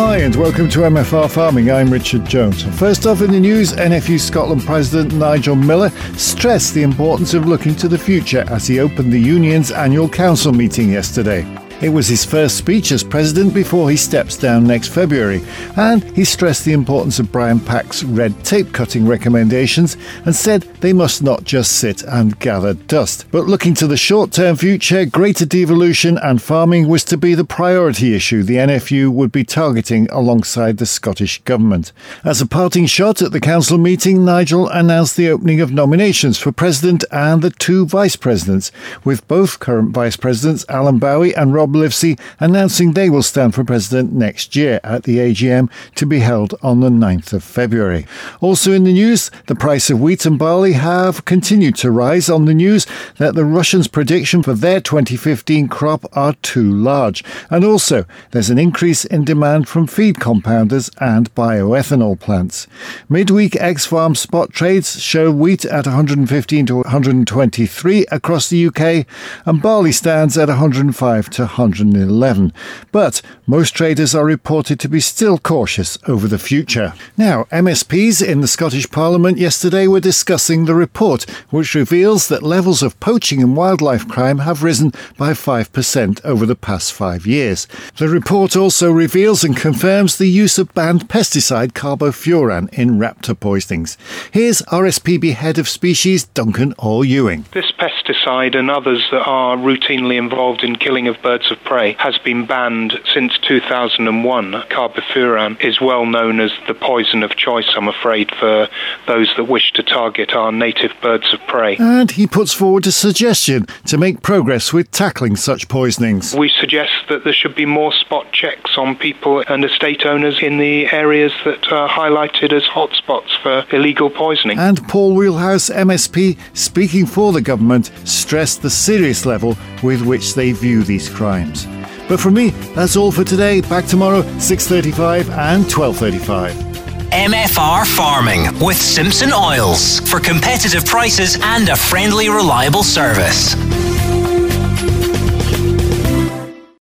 Hi, and welcome to MFR Farming. I'm Richard Jones. First off in the news, NFU Scotland President Nigel Miller stressed the importance of looking to the future as he opened the union's annual council meeting yesterday. It was his first speech as president before he steps down next February, and he stressed the importance of Brian Pack's red tape cutting recommendations and said they must not just sit and gather dust. But looking to the short term future, greater devolution and farming was to be the priority issue the NFU would be targeting alongside the Scottish Government. As a parting shot at the council meeting, Nigel announced the opening of nominations for president and the two vice presidents, with both current vice presidents Alan Bowie and Rob Rob Livesey announcing they will stand for president next year at the AGM to be held on the 9th of February. Also in the news, the price of wheat and barley have continued to rise on the news that the Russians' prediction for their 2015 crop are too large. And also, there's an increase in demand from feed compounders and bioethanol plants. Midweek ex farm spot trades show wheat at 115 to 123 across the UK and barley stands at 105 to 111. But most traders are reported to be still cautious over the future. Now, MSPs in the Scottish Parliament yesterday were discussing the report, which reveals that levels of poaching and wildlife crime have risen by 5% over the past five years. The report also reveals and confirms the use of banned pesticide carbofuran in raptor poisonings. Here's RSPB Head of Species Duncan Orr Ewing. This pesticide and others that are routinely involved in killing of birds of prey has been banned since 2001. Carbofuran is well known as the poison of choice, I'm afraid, for those that wish to target our native birds of prey. And he puts forward a suggestion to make progress with tackling such poisonings. We suggest that there should be more spot checks on people and estate owners in the areas that are highlighted as hotspots for illegal poisoning. And Paul Wheelhouse, MSP, speaking for the government, stressed the serious level with which they view these crimes. But for me, that's all for today. Back tomorrow, 6.35 and 12.35. MFR Farming with Simpson Oils for competitive prices and a friendly, reliable service.